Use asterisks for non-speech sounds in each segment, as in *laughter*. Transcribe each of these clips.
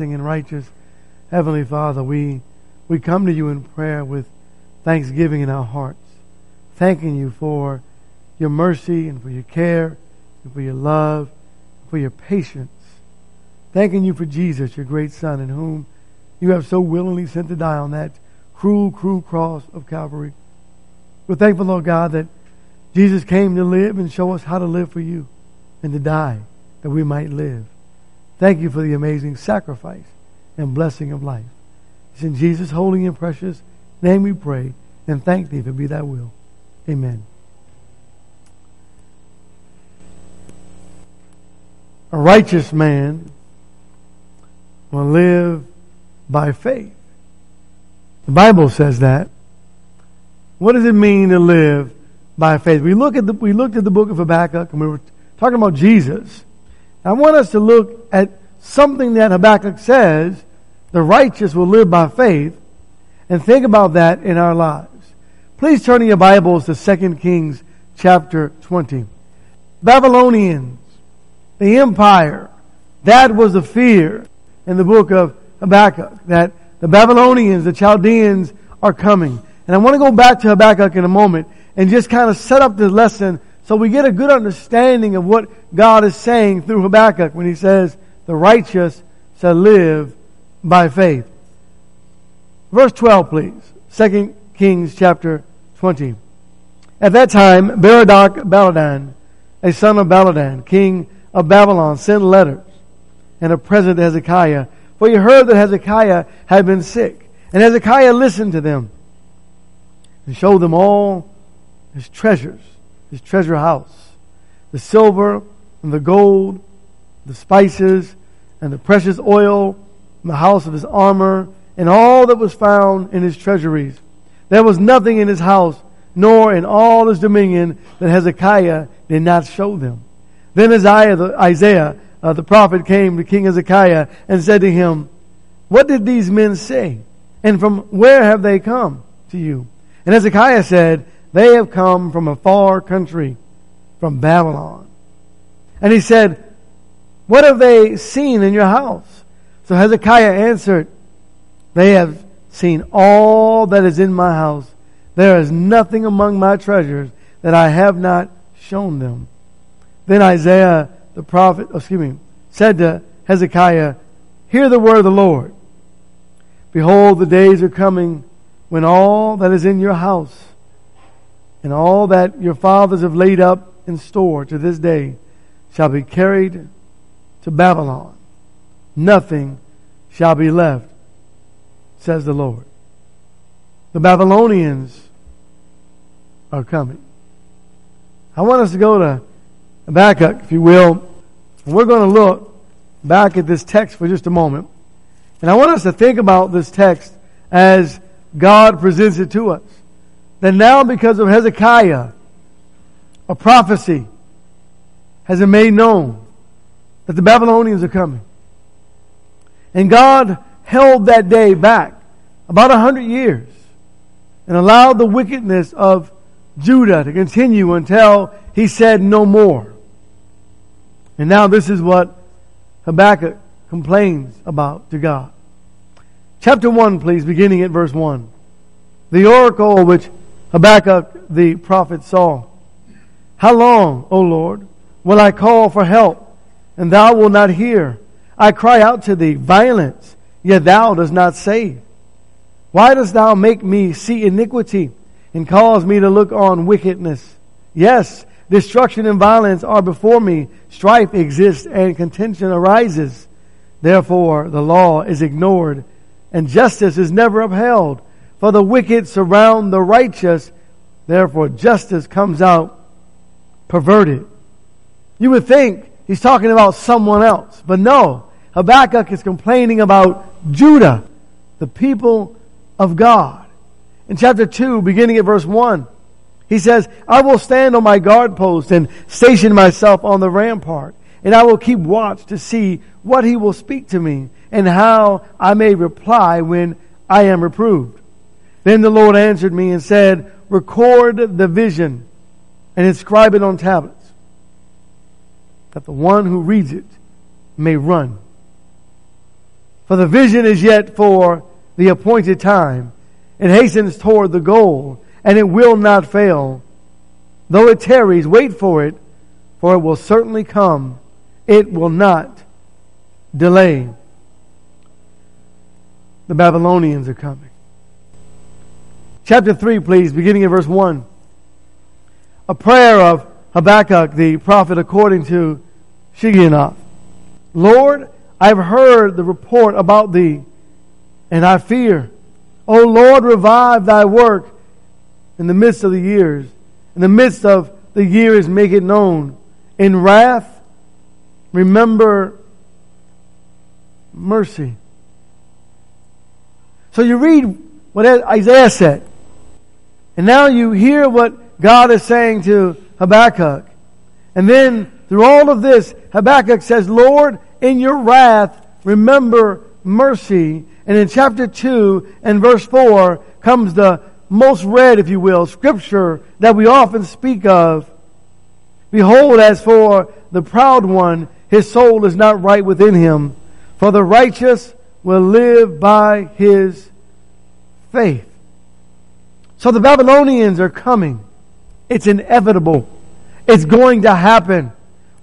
and righteous Heavenly Father, we, we come to you in prayer with thanksgiving in our hearts, thanking you for your mercy and for your care and for your love, and for your patience. Thanking you for Jesus, your great Son, in whom you have so willingly sent to die on that cruel, cruel cross of Calvary. We're thankful, Lord God, that Jesus came to live and show us how to live for you and to die that we might live. Thank you for the amazing sacrifice and blessing of life. It's in Jesus' holy and precious name we pray and thank thee if it be thy will. Amen. A righteous man will live by faith. The Bible says that. What does it mean to live by faith? We look at the, we looked at the book of Habakkuk and we were talking about Jesus. I want us to look at something that Habakkuk says the righteous will live by faith and think about that in our lives. Please turn in your Bibles to 2 Kings chapter 20. Babylonians, the empire, that was the fear in the book of Habakkuk, that the Babylonians, the Chaldeans are coming. And I want to go back to Habakkuk in a moment and just kind of set up the lesson so we get a good understanding of what God is saying through Habakkuk when he says, the righteous shall live by faith. Verse 12, please. 2 Kings chapter 20. At that time, Berodach Baladan, a son of Baladan, king of Babylon, sent letters and a present to Hezekiah. For he heard that Hezekiah had been sick. And Hezekiah listened to them and showed them all his treasures his treasure house, the silver and the gold, the spices and the precious oil, and the house of his armor, and all that was found in his treasuries. There was nothing in his house, nor in all his dominion, that Hezekiah did not show them. Then Isaiah, the, Isaiah, uh, the prophet, came to King Hezekiah and said to him, What did these men say? And from where have they come to you? And Hezekiah said, they have come from a far country, from Babylon. And he said, What have they seen in your house? So Hezekiah answered, They have seen all that is in my house. There is nothing among my treasures that I have not shown them. Then Isaiah the prophet, oh, excuse me, said to Hezekiah, Hear the word of the Lord. Behold, the days are coming when all that is in your house and all that your fathers have laid up in store to this day shall be carried to Babylon. Nothing shall be left, says the Lord. The Babylonians are coming. I want us to go to Habakkuk, if you will. We're going to look back at this text for just a moment. And I want us to think about this text as God presents it to us that now because of Hezekiah, a prophecy has been made known that the Babylonians are coming. And God held that day back about a hundred years and allowed the wickedness of Judah to continue until he said no more. And now this is what Habakkuk complains about to God. Chapter 1, please, beginning at verse 1. The oracle which Habakkuk the prophet saw. How long, O Lord, will I call for help, and thou wilt not hear? I cry out to thee, violence, yet thou dost not save. Why dost thou make me see iniquity, and cause me to look on wickedness? Yes, destruction and violence are before me, strife exists, and contention arises. Therefore, the law is ignored, and justice is never upheld. For the wicked surround the righteous, therefore justice comes out perverted. You would think he's talking about someone else, but no. Habakkuk is complaining about Judah, the people of God. In chapter 2, beginning at verse 1, he says, I will stand on my guard post and station myself on the rampart, and I will keep watch to see what he will speak to me and how I may reply when I am reproved. Then the Lord answered me and said, Record the vision and inscribe it on tablets, that the one who reads it may run. For the vision is yet for the appointed time. It hastens toward the goal, and it will not fail. Though it tarries, wait for it, for it will certainly come. It will not delay. The Babylonians are coming. Chapter 3, please, beginning in verse 1. A prayer of Habakkuk, the prophet, according to Shigionoth. Lord, I've heard the report about thee, and I fear. O Lord, revive thy work in the midst of the years. In the midst of the years, make it known. In wrath, remember mercy. So you read what Isaiah said, and now you hear what God is saying to Habakkuk. And then through all of this, Habakkuk says, Lord, in your wrath, remember mercy. And in chapter 2 and verse 4 comes the most read, if you will, scripture that we often speak of. Behold, as for the proud one, his soul is not right within him. For the righteous will live by his faith. So the Babylonians are coming. It's inevitable. It's going to happen.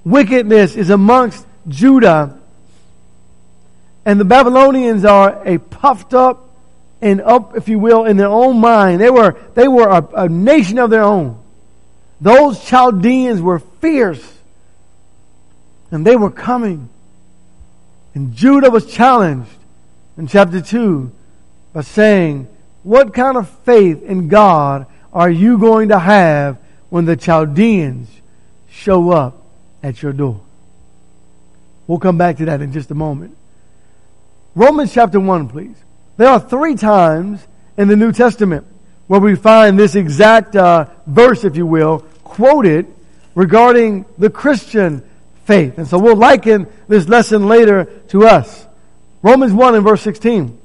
Wickedness is amongst Judah. And the Babylonians are a puffed up and up, if you will, in their own mind. They were, they were a, a nation of their own. Those Chaldeans were fierce. And they were coming. And Judah was challenged in chapter 2 by saying, What kind of faith in God are you going to have when the Chaldeans show up at your door? We'll come back to that in just a moment. Romans chapter 1, please. There are three times in the New Testament where we find this exact uh, verse, if you will, quoted regarding the Christian faith. And so we'll liken this lesson later to us. Romans 1 and verse 16.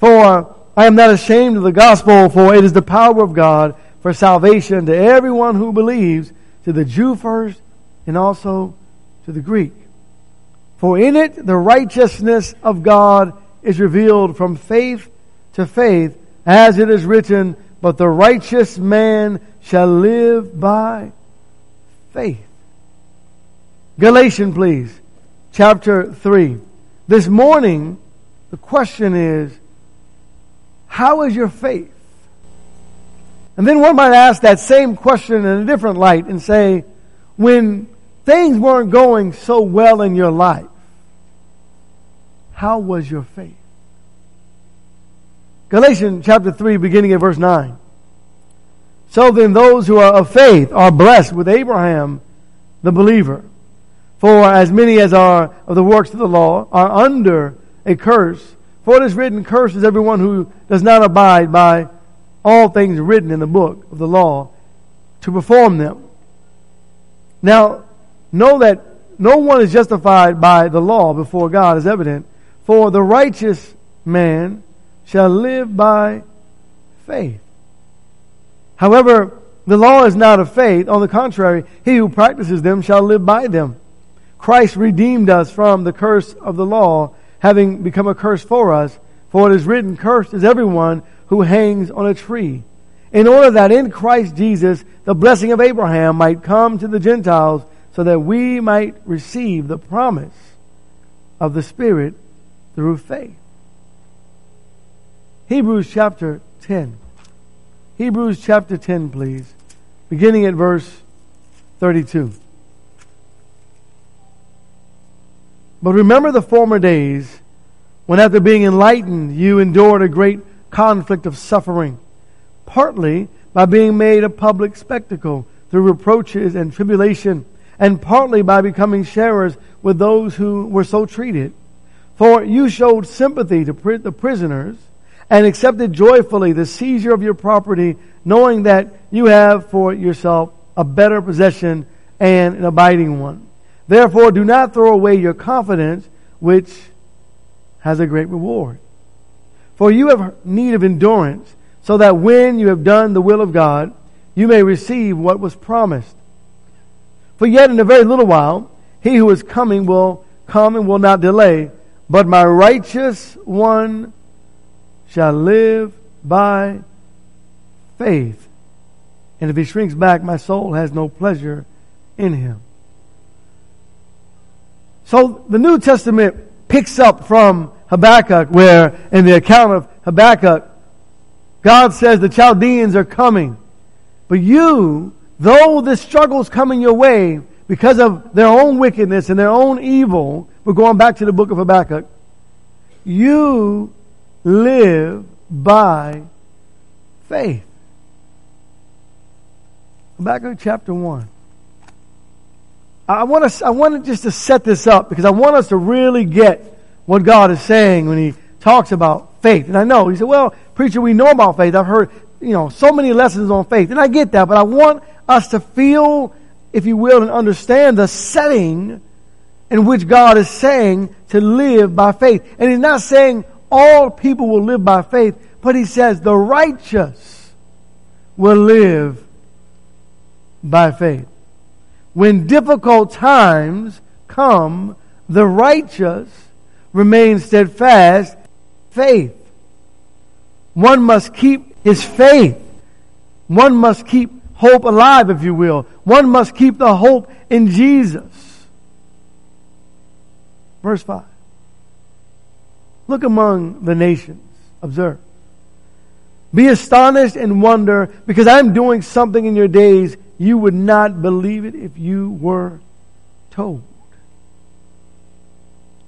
For I am not ashamed of the gospel, for it is the power of God for salvation to everyone who believes, to the Jew first and also to the Greek. For in it the righteousness of God is revealed from faith to faith, as it is written, but the righteous man shall live by faith. Galatians, please, chapter 3. This morning, the question is, how is your faith? And then one might ask that same question in a different light and say, when things weren't going so well in your life, how was your faith? Galatians chapter 3, beginning at verse 9. So then, those who are of faith are blessed with Abraham, the believer. For as many as are of the works of the law are under a curse. For it is written, Cursed is everyone who does not abide by all things written in the book of the law to perform them. Now, know that no one is justified by the law before God is evident. For the righteous man shall live by faith. However, the law is not of faith. On the contrary, he who practices them shall live by them. Christ redeemed us from the curse of the law, having become a curse for us. For it is written, Cursed is everyone who hangs on a tree, in order that in Christ Jesus the blessing of Abraham might come to the Gentiles, so that we might receive the promise of the Spirit through faith. Hebrews chapter 10. Hebrews chapter 10, please, beginning at verse 32. But remember the former days when, after being enlightened, you endured a great conflict of suffering, partly by being made a public spectacle through reproaches and tribulation, and partly by becoming sharers with those who were so treated. For you showed sympathy to the prisoners and accepted joyfully the seizure of your property, knowing that you have for yourself a better possession and an abiding one. Therefore, do not throw away your confidence, which has a great reward. For you have need of endurance, so that when you have done the will of God, you may receive what was promised. For yet in a very little while, he who is coming will come and will not delay. but my righteous one shall live by faith. And if he shrinks back, my soul has no pleasure in him. So the New Testament picks up from Habakkuk, where in the account of Habakkuk, God says the Chaldeans are coming. But you, though this struggle is coming your way because of their own wickedness and their own evil, we're going back to the book of Habakkuk, you live by faith. Habakkuk chapter 1. I want us, I want just to set this up because I want us to really get what God is saying when He talks about faith. And I know, He said, well, preacher, we know about faith. I've heard, you know, so many lessons on faith. And I get that, but I want us to feel, if you will, and understand the setting in which God is saying to live by faith. And He's not saying all people will live by faith, but He says the righteous will live by faith. When difficult times come, the righteous remain steadfast. Faith. One must keep his faith. One must keep hope alive, if you will. One must keep the hope in Jesus. Verse 5. Look among the nations. Observe. Be astonished and wonder because I'm doing something in your days you would not believe it if you were told.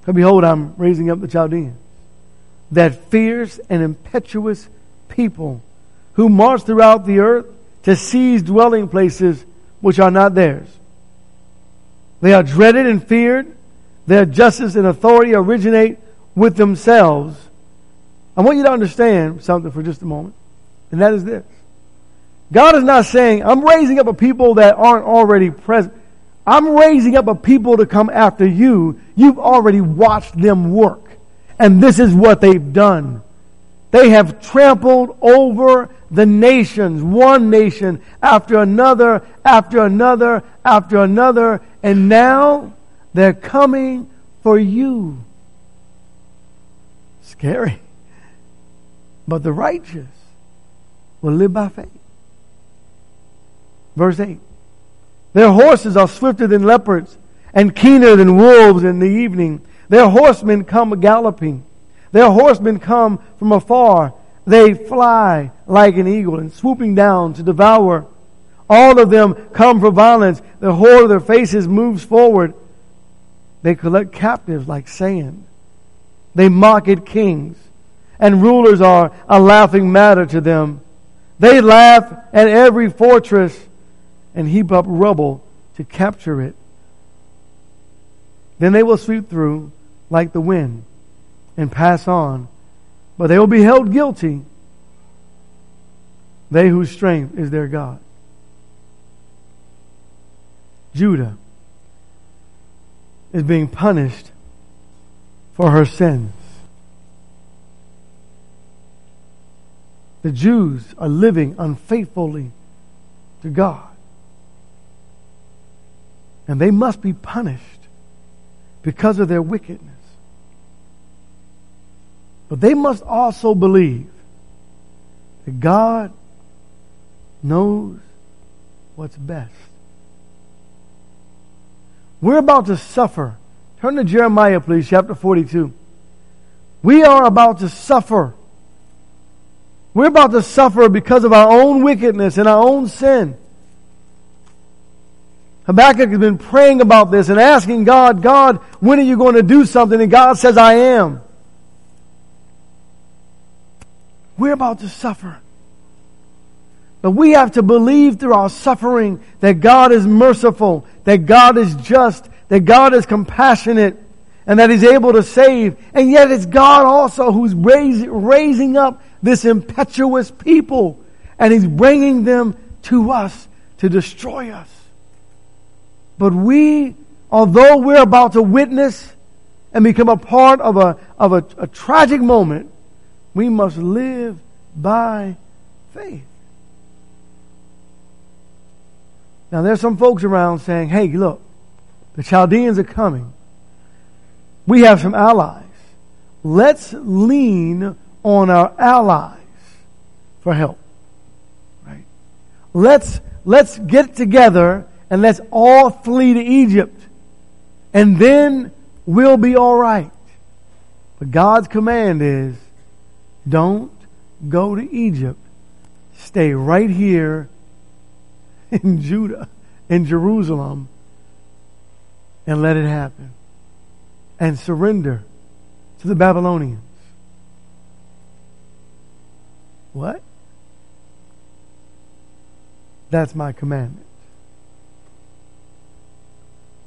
For behold, I'm raising up the Chaldeans, that fierce and impetuous people who march throughout the earth to seize dwelling places which are not theirs. They are dreaded and feared. Their justice and authority originate with themselves. I want you to understand something for just a moment, and that is this. God is not saying, I'm raising up a people that aren't already present. I'm raising up a people to come after you. You've already watched them work. And this is what they've done. They have trampled over the nations, one nation after another, after another, after another, and now they're coming for you. Scary. But the righteous will live by faith. Verse 8. Their horses are swifter than leopards and keener than wolves in the evening. Their horsemen come galloping. Their horsemen come from afar. They fly like an eagle and swooping down to devour. All of them come for violence. The whole of their faces moves forward. They collect captives like sand. They mock at kings, and rulers are a laughing matter to them. They laugh at every fortress and heap up rubble to capture it. Then they will sweep through like the wind and pass on, but they will be held guilty, they whose strength is their God. Judah is being punished for her sins. The Jews are living unfaithfully to God. And they must be punished because of their wickedness. But they must also believe that God knows what's best. We're about to suffer. Turn to Jeremiah, please, chapter 42. We are about to suffer. We're about to suffer because of our own wickedness and our own sin. Habakkuk has been praying about this and asking God, God, when are you going to do something? And God says, I am. We're about to suffer. But we have to believe through our suffering that God is merciful, that God is just, that God is compassionate, and that He's able to save. And yet it's God also who's raising, up this impetuous people, and He's bringing them to us to destroy us. But we, although we're about to witness and become a part of a, of a, a tragic moment, we must live by faith. Now, there's some folks around saying, hey, look, the Chaldeans are coming. We have some allies. let's lean on our allies for help. Right? Let's, let's get together and let's all flee to Egypt. And then we'll be all right. But God's command is don't go to Egypt. Stay right here in Judah, in Jerusalem, and let it happen. And surrender to the Babylonians. What? That's my commandment.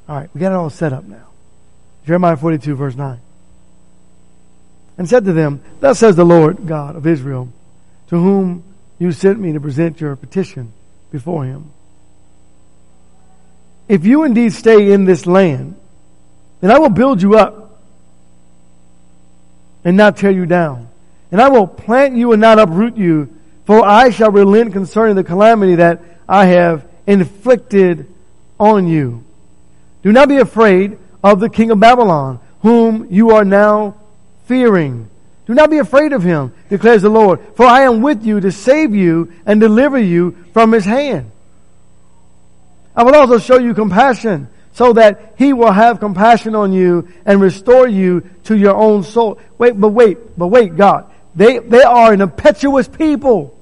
All right, we got it all set up now. Jeremiah 42, verse 9. And said to them, Thus says the Lord God of Israel, to whom you sent me to present your petition before him. If you indeed stay in this land, then I will build you up and not tear you down. And I will plant you and not uproot you, for I shall relent concerning the calamity that I have inflicted on you. Do not be afraid of the king of Babylon, whom you are now fearing. Do not be afraid of him, declares the Lord, for I am with you to save you and deliver you from his hand. I will also show you compassion so that he will have compassion on you and restore you to your own soul. Wait, but wait, but wait, God. They, they are an impetuous people.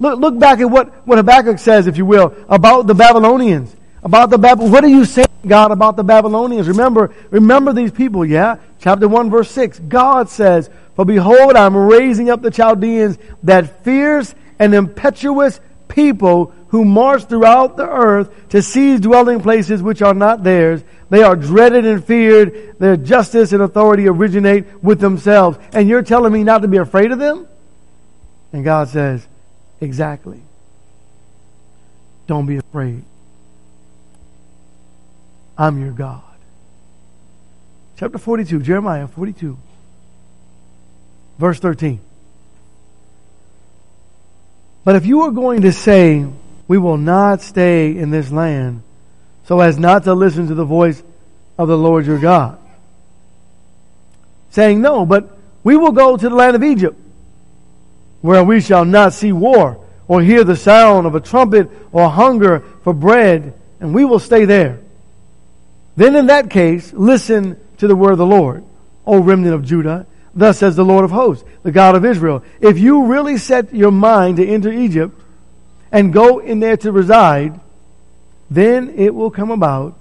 Look, look back at what, what Habakkuk says, if you will, about the Babylonians. About the Bab- what are you saying, God, about the Babylonians? Remember, remember these people, yeah? Chapter 1 verse 6. God says, For behold, I'm raising up the Chaldeans, that fierce and impetuous people who march throughout the earth to seize dwelling places which are not theirs. They are dreaded and feared. Their justice and authority originate with themselves. And you're telling me not to be afraid of them? And God says, exactly. Don't be afraid. I'm your God. Chapter 42, Jeremiah 42, verse 13. But if you are going to say, we will not stay in this land, so as not to listen to the voice of the Lord your God, saying, no, but we will go to the land of Egypt, where we shall not see war, or hear the sound of a trumpet, or hunger for bread, and we will stay there. Then in that case, listen to the word of the Lord, O remnant of Judah. Thus says the Lord of hosts, the God of Israel. If you really set your mind to enter Egypt and go in there to reside, then it will come about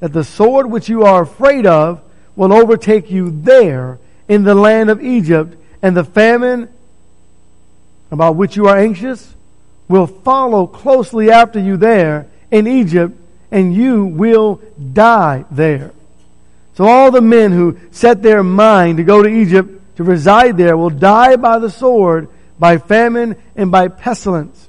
that the sword which you are afraid of will overtake you there in the land of Egypt, and the famine about which you are anxious will follow closely after you there in Egypt and you will die there. So all the men who set their mind to go to Egypt to reside there will die by the sword, by famine, and by pestilence.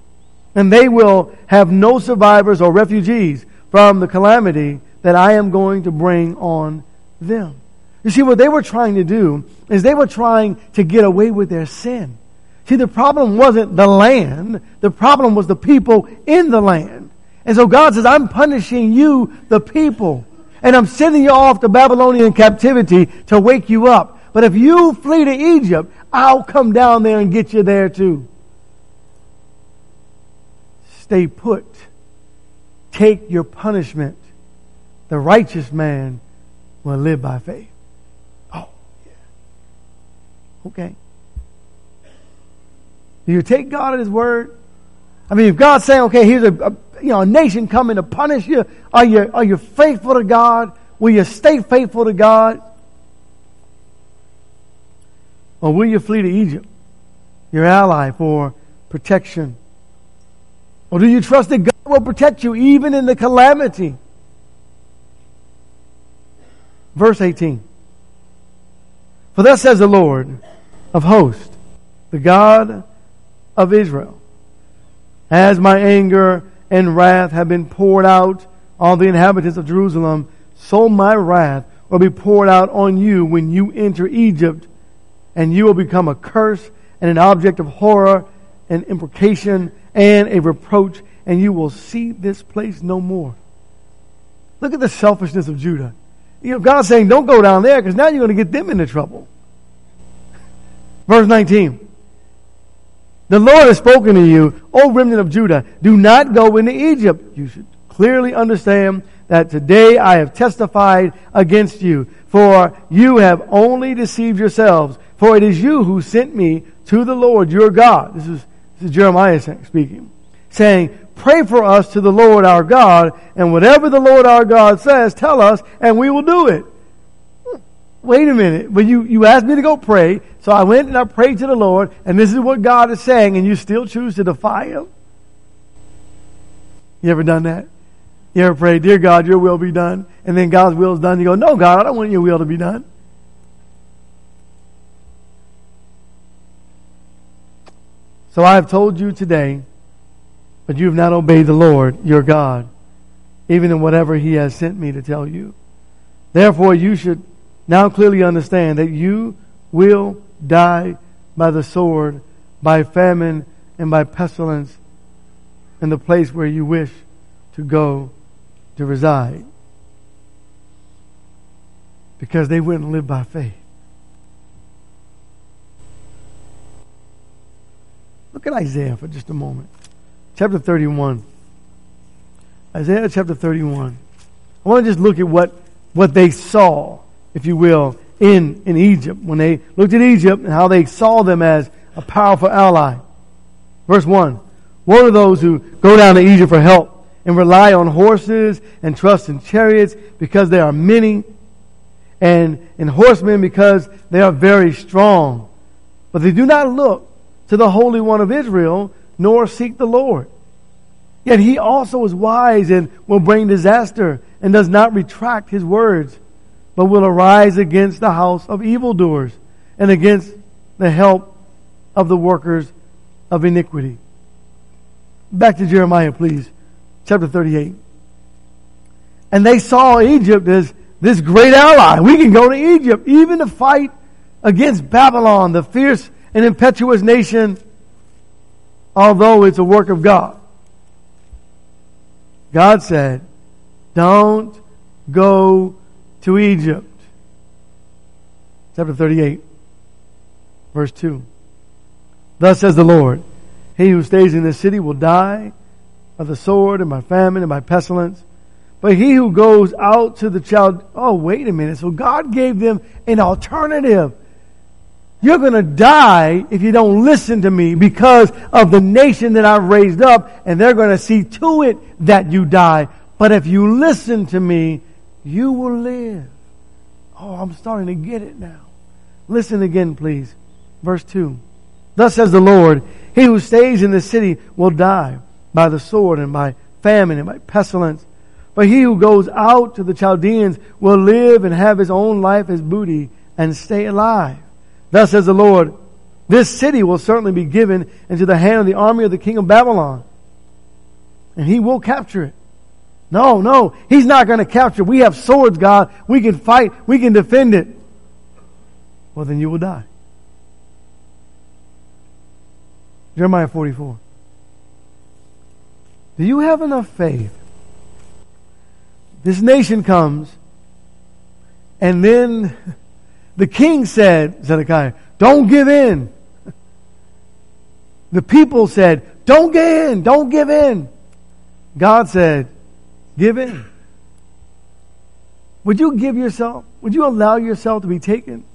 And they will have no survivors or refugees from the calamity that I am going to bring on them. You see, what they were trying to do is they were trying to get away with their sin. See, the problem wasn't the land. The problem was the people in the land. And so God says, I'm punishing you, the people, and I'm sending you off to Babylonian captivity to wake you up. But if you flee to Egypt, I'll come down there and get you there too. Stay put. Take your punishment. The righteous man will live by faith. Oh, yeah. Okay. Do you take God at His word? I mean, if God's saying, okay, here's a, a you know, a nation coming to punish you? Are you, are you faithful to God? Will you stay faithful to God? Or will you flee to Egypt, your ally, for protection? Or do you trust that God will protect you even in the calamity? Verse 18. For thus says the Lord of hosts, the God of Israel, as my anger and wrath have been poured out on the inhabitants of Jerusalem, so my wrath will be poured out on you when you enter Egypt, and you will become a curse and an object of horror and imprecation and a reproach, and you will see this place no more. Look at the selfishness of Judah. You know, God's saying, don't go down there because now you're going to get them into trouble. Verse 19. The Lord has spoken to you, O remnant of Judah, do not go into Egypt. You should clearly understand that today I have testified against you, for you have only deceived yourselves. For it is you who sent me to the Lord your God. This is, this is Jeremiah speaking, saying, Pray for us to the Lord our God, and whatever the Lord our God says, tell us, and we will do it. Wait a minute, but you, you asked me to go pray, so I went and I prayed to the Lord, and this is what God is saying, and you still choose to defy Him? You ever done that? You ever prayed, Dear God, your will be done, and then God's will is done, you go, No, God, I don't want your will to be done. So I have told you today, but you have not obeyed the Lord your God, even in whatever He has sent me to tell you. Therefore, you should now clearly understand that you will die by the sword, by famine, and by pestilence in the place where you wish to go to reside. Because they wouldn't live by faith. Look at Isaiah for just a moment. Chapter 31. Isaiah chapter 31. I want to just look at what, what they saw, if you will, in, in Egypt. When they looked at Egypt and how they saw them as a powerful ally. Verse 1. What are those who go down to Egypt for help and rely on horses and trust in chariots because they are many and in horsemen because they are very strong. But they do not look to the Holy One of Israel, nor seek the Lord. Yet he also is wise and will bring disaster and does not retract his words, but will arise against the house of evildoers and against the help of the workers of iniquity. Back to Jeremiah, please. Chapter 38. And they saw Egypt as this great ally. We can go to Egypt even to fight against Babylon, the fierce and impetuous nation, although it's a work of God. God said, don't go to Egypt. Chapter 38, verse 2. Thus says the Lord, He who stays in this city will die by the sword and by famine and by pestilence. But he who goes out to the child, oh, wait a minute. So God gave them an alternative. You're going to die if you don't listen to me because of the nation that I've raised up, and they're going to see to it that you die. But if you listen to me, you will live. Oh, I'm starting to get it now. Listen again, please. Verse 2. Thus says the Lord, He who stays in the city will die by the sword and by famine and by pestilence. But he who goes out to the Chaldeans will live and have his own life as booty and stay alive. Thus says the Lord, this city will certainly be given into the hand of the army of the king of Babylon. And he will capture it. No, no, he's not going to capture. We have swords, God. We can fight. We can defend it. Well, then you will die. Jeremiah 44. Do you have enough faith? This nation comes, and then the king said, Zedekiah, don't give in. The people said, don't give in, don't give in. God said, give in. Would you give yourself, would you allow yourself to be taken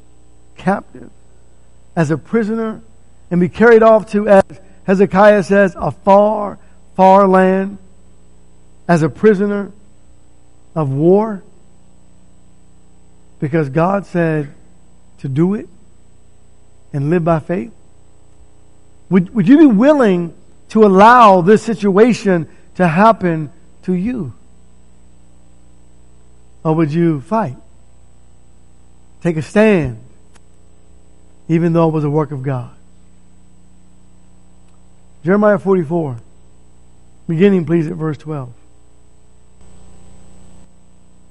captive as a prisoner and be carried off to, as Hezekiah says, a far, far land as a prisoner of war? Because God said, to do it and live by faith? Would, would you be willing to allow this situation to happen to you? Or would you fight? Take a stand, even though it was a work of God. Jeremiah 44, beginning please at verse 12.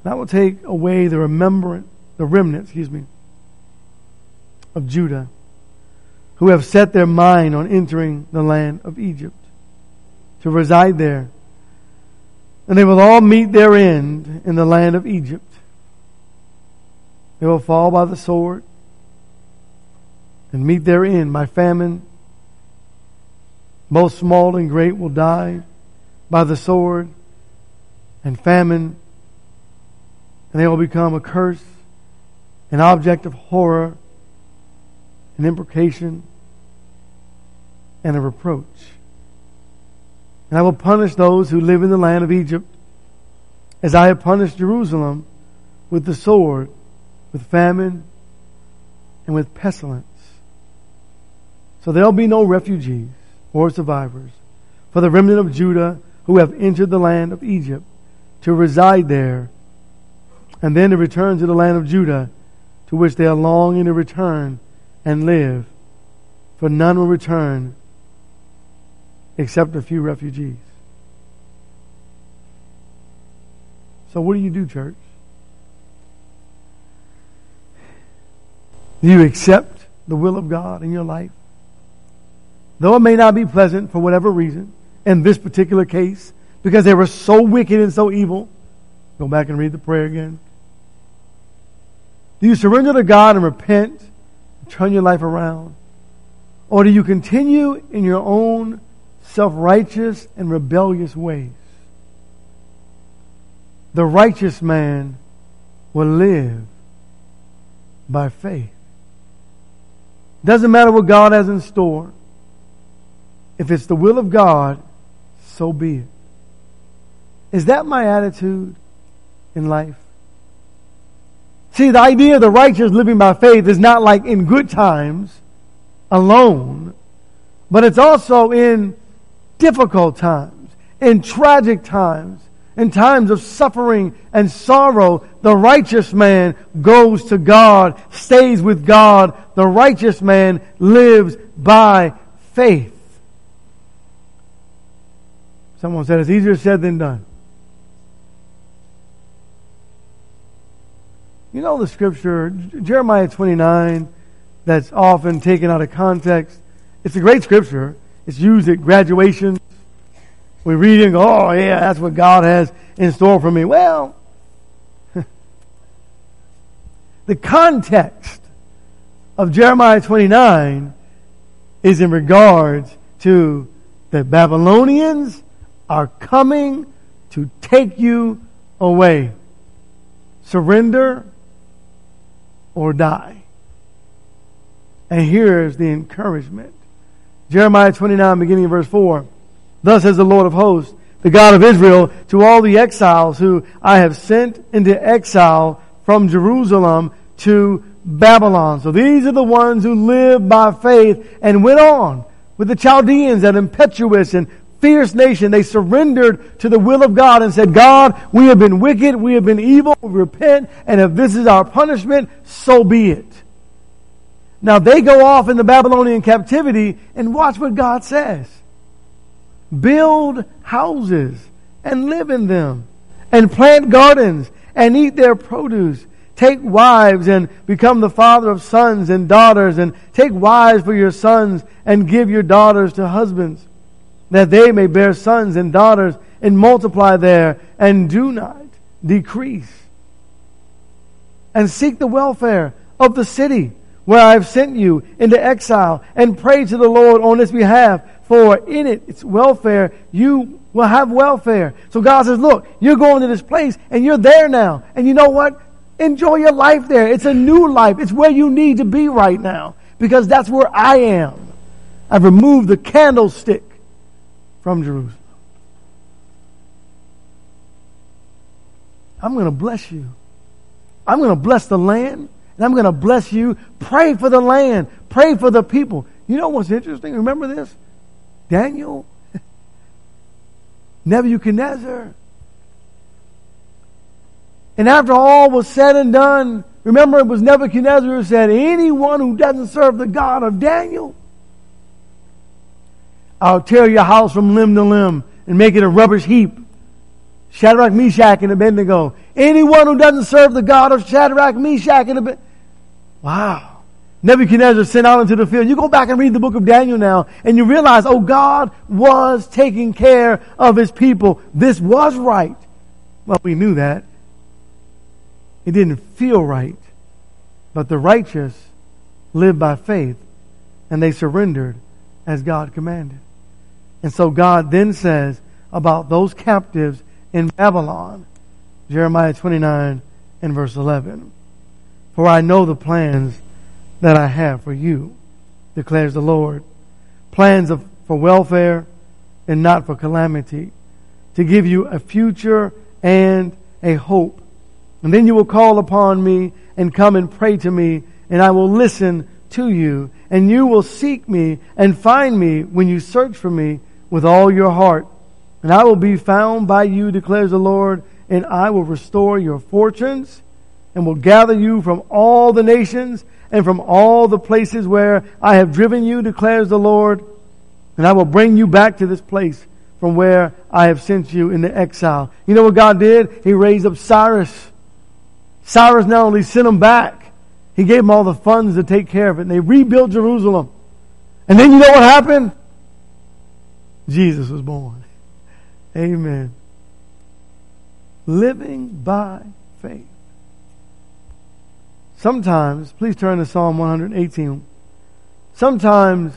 That will take away the remembrance, the remnant, excuse me, of Judah who have set their mind on entering the land of Egypt to reside there. And they will all meet their end in the land of Egypt. They will fall by the sword and meet their end by famine. Both small and great will die by the sword and famine, and they will become a curse, an object of horror, an imprecation, and a reproach. And I will punish those who live in the land of Egypt as I have punished Jerusalem with the sword, with famine, and with pestilence. So there'll be no refugees or survivors for the remnant of Judah who have entered the land of Egypt to reside there and then to return to the land of Judah to which they are longing to return and live, for none will return except a few refugees. So, what do you do, church? Do you accept the will of God in your life? Though it may not be pleasant for whatever reason, in this particular case, because they were so wicked and so evil. Go back and read the prayer again. Do you surrender to God and repent, and turn your life around? Or do you continue in your own self righteous and rebellious ways? The righteous man will live by faith. Doesn't matter what God has in store. If it's the will of God, so be it. Is that my attitude in life? See, the idea of the righteous living by faith is not like in good times alone, but it's also in difficult times, in tragic times, in times of suffering and sorrow. The righteous man goes to God, stays with God. The righteous man lives by faith. Someone said it's easier said than done. You know the scripture, Jeremiah 29, that's often taken out of context. It's a great scripture. It's used at graduations. We read it and go, oh yeah, that's what God has in store for me. Well, *laughs* the context of Jeremiah 29 is in regards to the Babylonians are coming to take you away. Surrender or die. And here is the encouragement. Jeremiah 29, beginning of verse 4. Thus says the Lord of hosts, the God of Israel, to all the exiles who I have sent into exile from Jerusalem to Babylon. So these are the ones who lived by faith and went on with the Chaldeans, that impetuous and fierce nation. They surrendered to the will of God and said, God, we have been wicked, we have been evil, we repent, and if this is our punishment, so be it. Now they go off in the Babylonian captivity and watch what God says. Build houses and live in them and plant gardens and eat their produce. Take wives and become the father of sons and daughters and take wives for your sons and give your daughters to husbands that they may bear sons and daughters and multiply there and do not decrease. And seek the welfare of the city where I have sent you into exile and pray to the Lord on its behalf. For in it, its welfare, you will have welfare. So God says, look, you're going to this place and you're there now. And you know what? Enjoy your life there. It's a new life. It's where you need to be right now because that's where I am. I've removed the candlestick from Jerusalem. I'm going to bless you. I'm going to bless the land, and I'm going to bless you. Pray for the land. Pray for the people. You know what's interesting? Remember this? Daniel, *laughs* Nebuchadnezzar. And after all was said and done, remember it was Nebuchadnezzar who said, anyone who doesn't serve the God of Daniel I'll tear your house from limb to limb and make it a rubbish heap. Shadrach, Meshach, and Abednego. Anyone who doesn't serve the God of Shadrach, Meshach, and Abednego. Wow. Nebuchadnezzar sent out into the field. You go back and read the book of Daniel now, and you realize, oh, God was taking care of his people. This was right. Well, we knew that. It didn't feel right. But the righteous live by faith and they surrendered as God commanded. And so God then says about those captives in Babylon, Jeremiah 29 and verse 11, For I know the plans that I have for you, declares the Lord. Plans of, for welfare and not for calamity, to give you a future and a hope. And then you will call upon me and come and pray to me, and I will listen to you, and you will seek me and find me when you search for me with all your heart. And I will be found by you, declares the Lord, and I will restore your fortunes and will gather you from all the nations and from all the places where I have driven you, declares the Lord. And I will bring you back to this place from where I have sent you into exile. You know what God did? He raised up Cyrus. Cyrus not only sent them back, he gave them all the funds to take care of it. And they rebuilt Jerusalem. And then you know what happened? Jesus was born. Amen. Living by faith. Sometimes, please turn to Psalm 118. Sometimes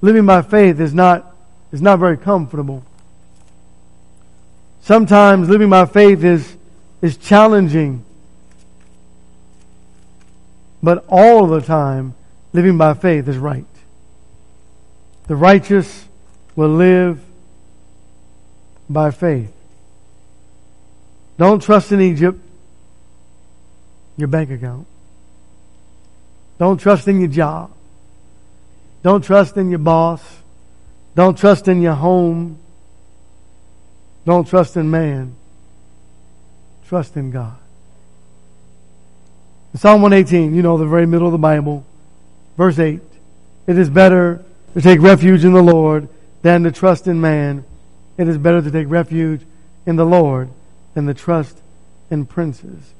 living by faith is not, is not very comfortable. Sometimes living by faith is, is challenging. But all the time, living by faith is right. The righteous will live by faith. Don't trust in Egypt, your bank account. Don't trust in your job. Don't trust in your boss. Don't trust in your home. Don't trust in man. Trust in God. In Psalm 118, you know, the very middle of the Bible, verse 8. It is better to take refuge in the Lord than to trust in man. It is better to take refuge in the Lord than to trust in princes.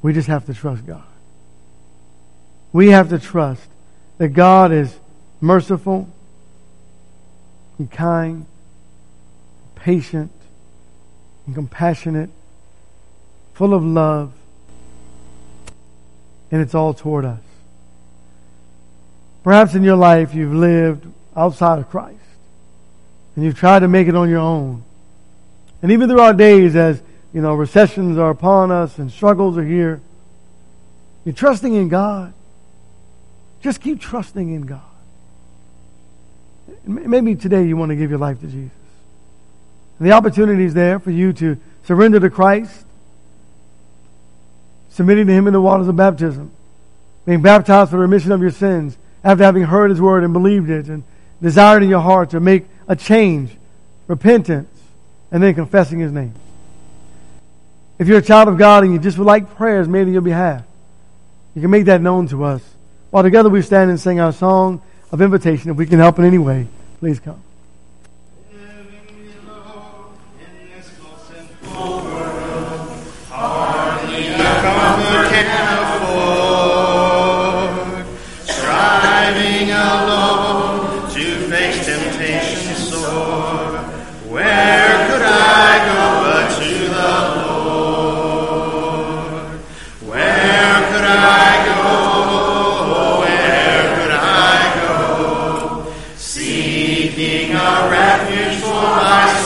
We just have to trust God. We have to trust that God is merciful and kind patient and compassionate, full of love, and it's all toward us. Perhaps in your life you've lived outside of Christ and you've tried to make it on your own. And even through our days as, you know, recessions are upon us and struggles are here, you're trusting in God. Just keep trusting in God. Maybe today you want to give your life to Jesus. And the opportunity is there for you to surrender to Christ, submitting to Him in the waters of baptism, being baptized for the remission of your sins, after having heard His word and believed it, and desired in your heart to make a change, repentance, and then confessing His name. If you're a child of God and you just would like prayers made on your behalf, you can make that known to us. While together we stand and sing our song of invitation, if we can help in any way, please come.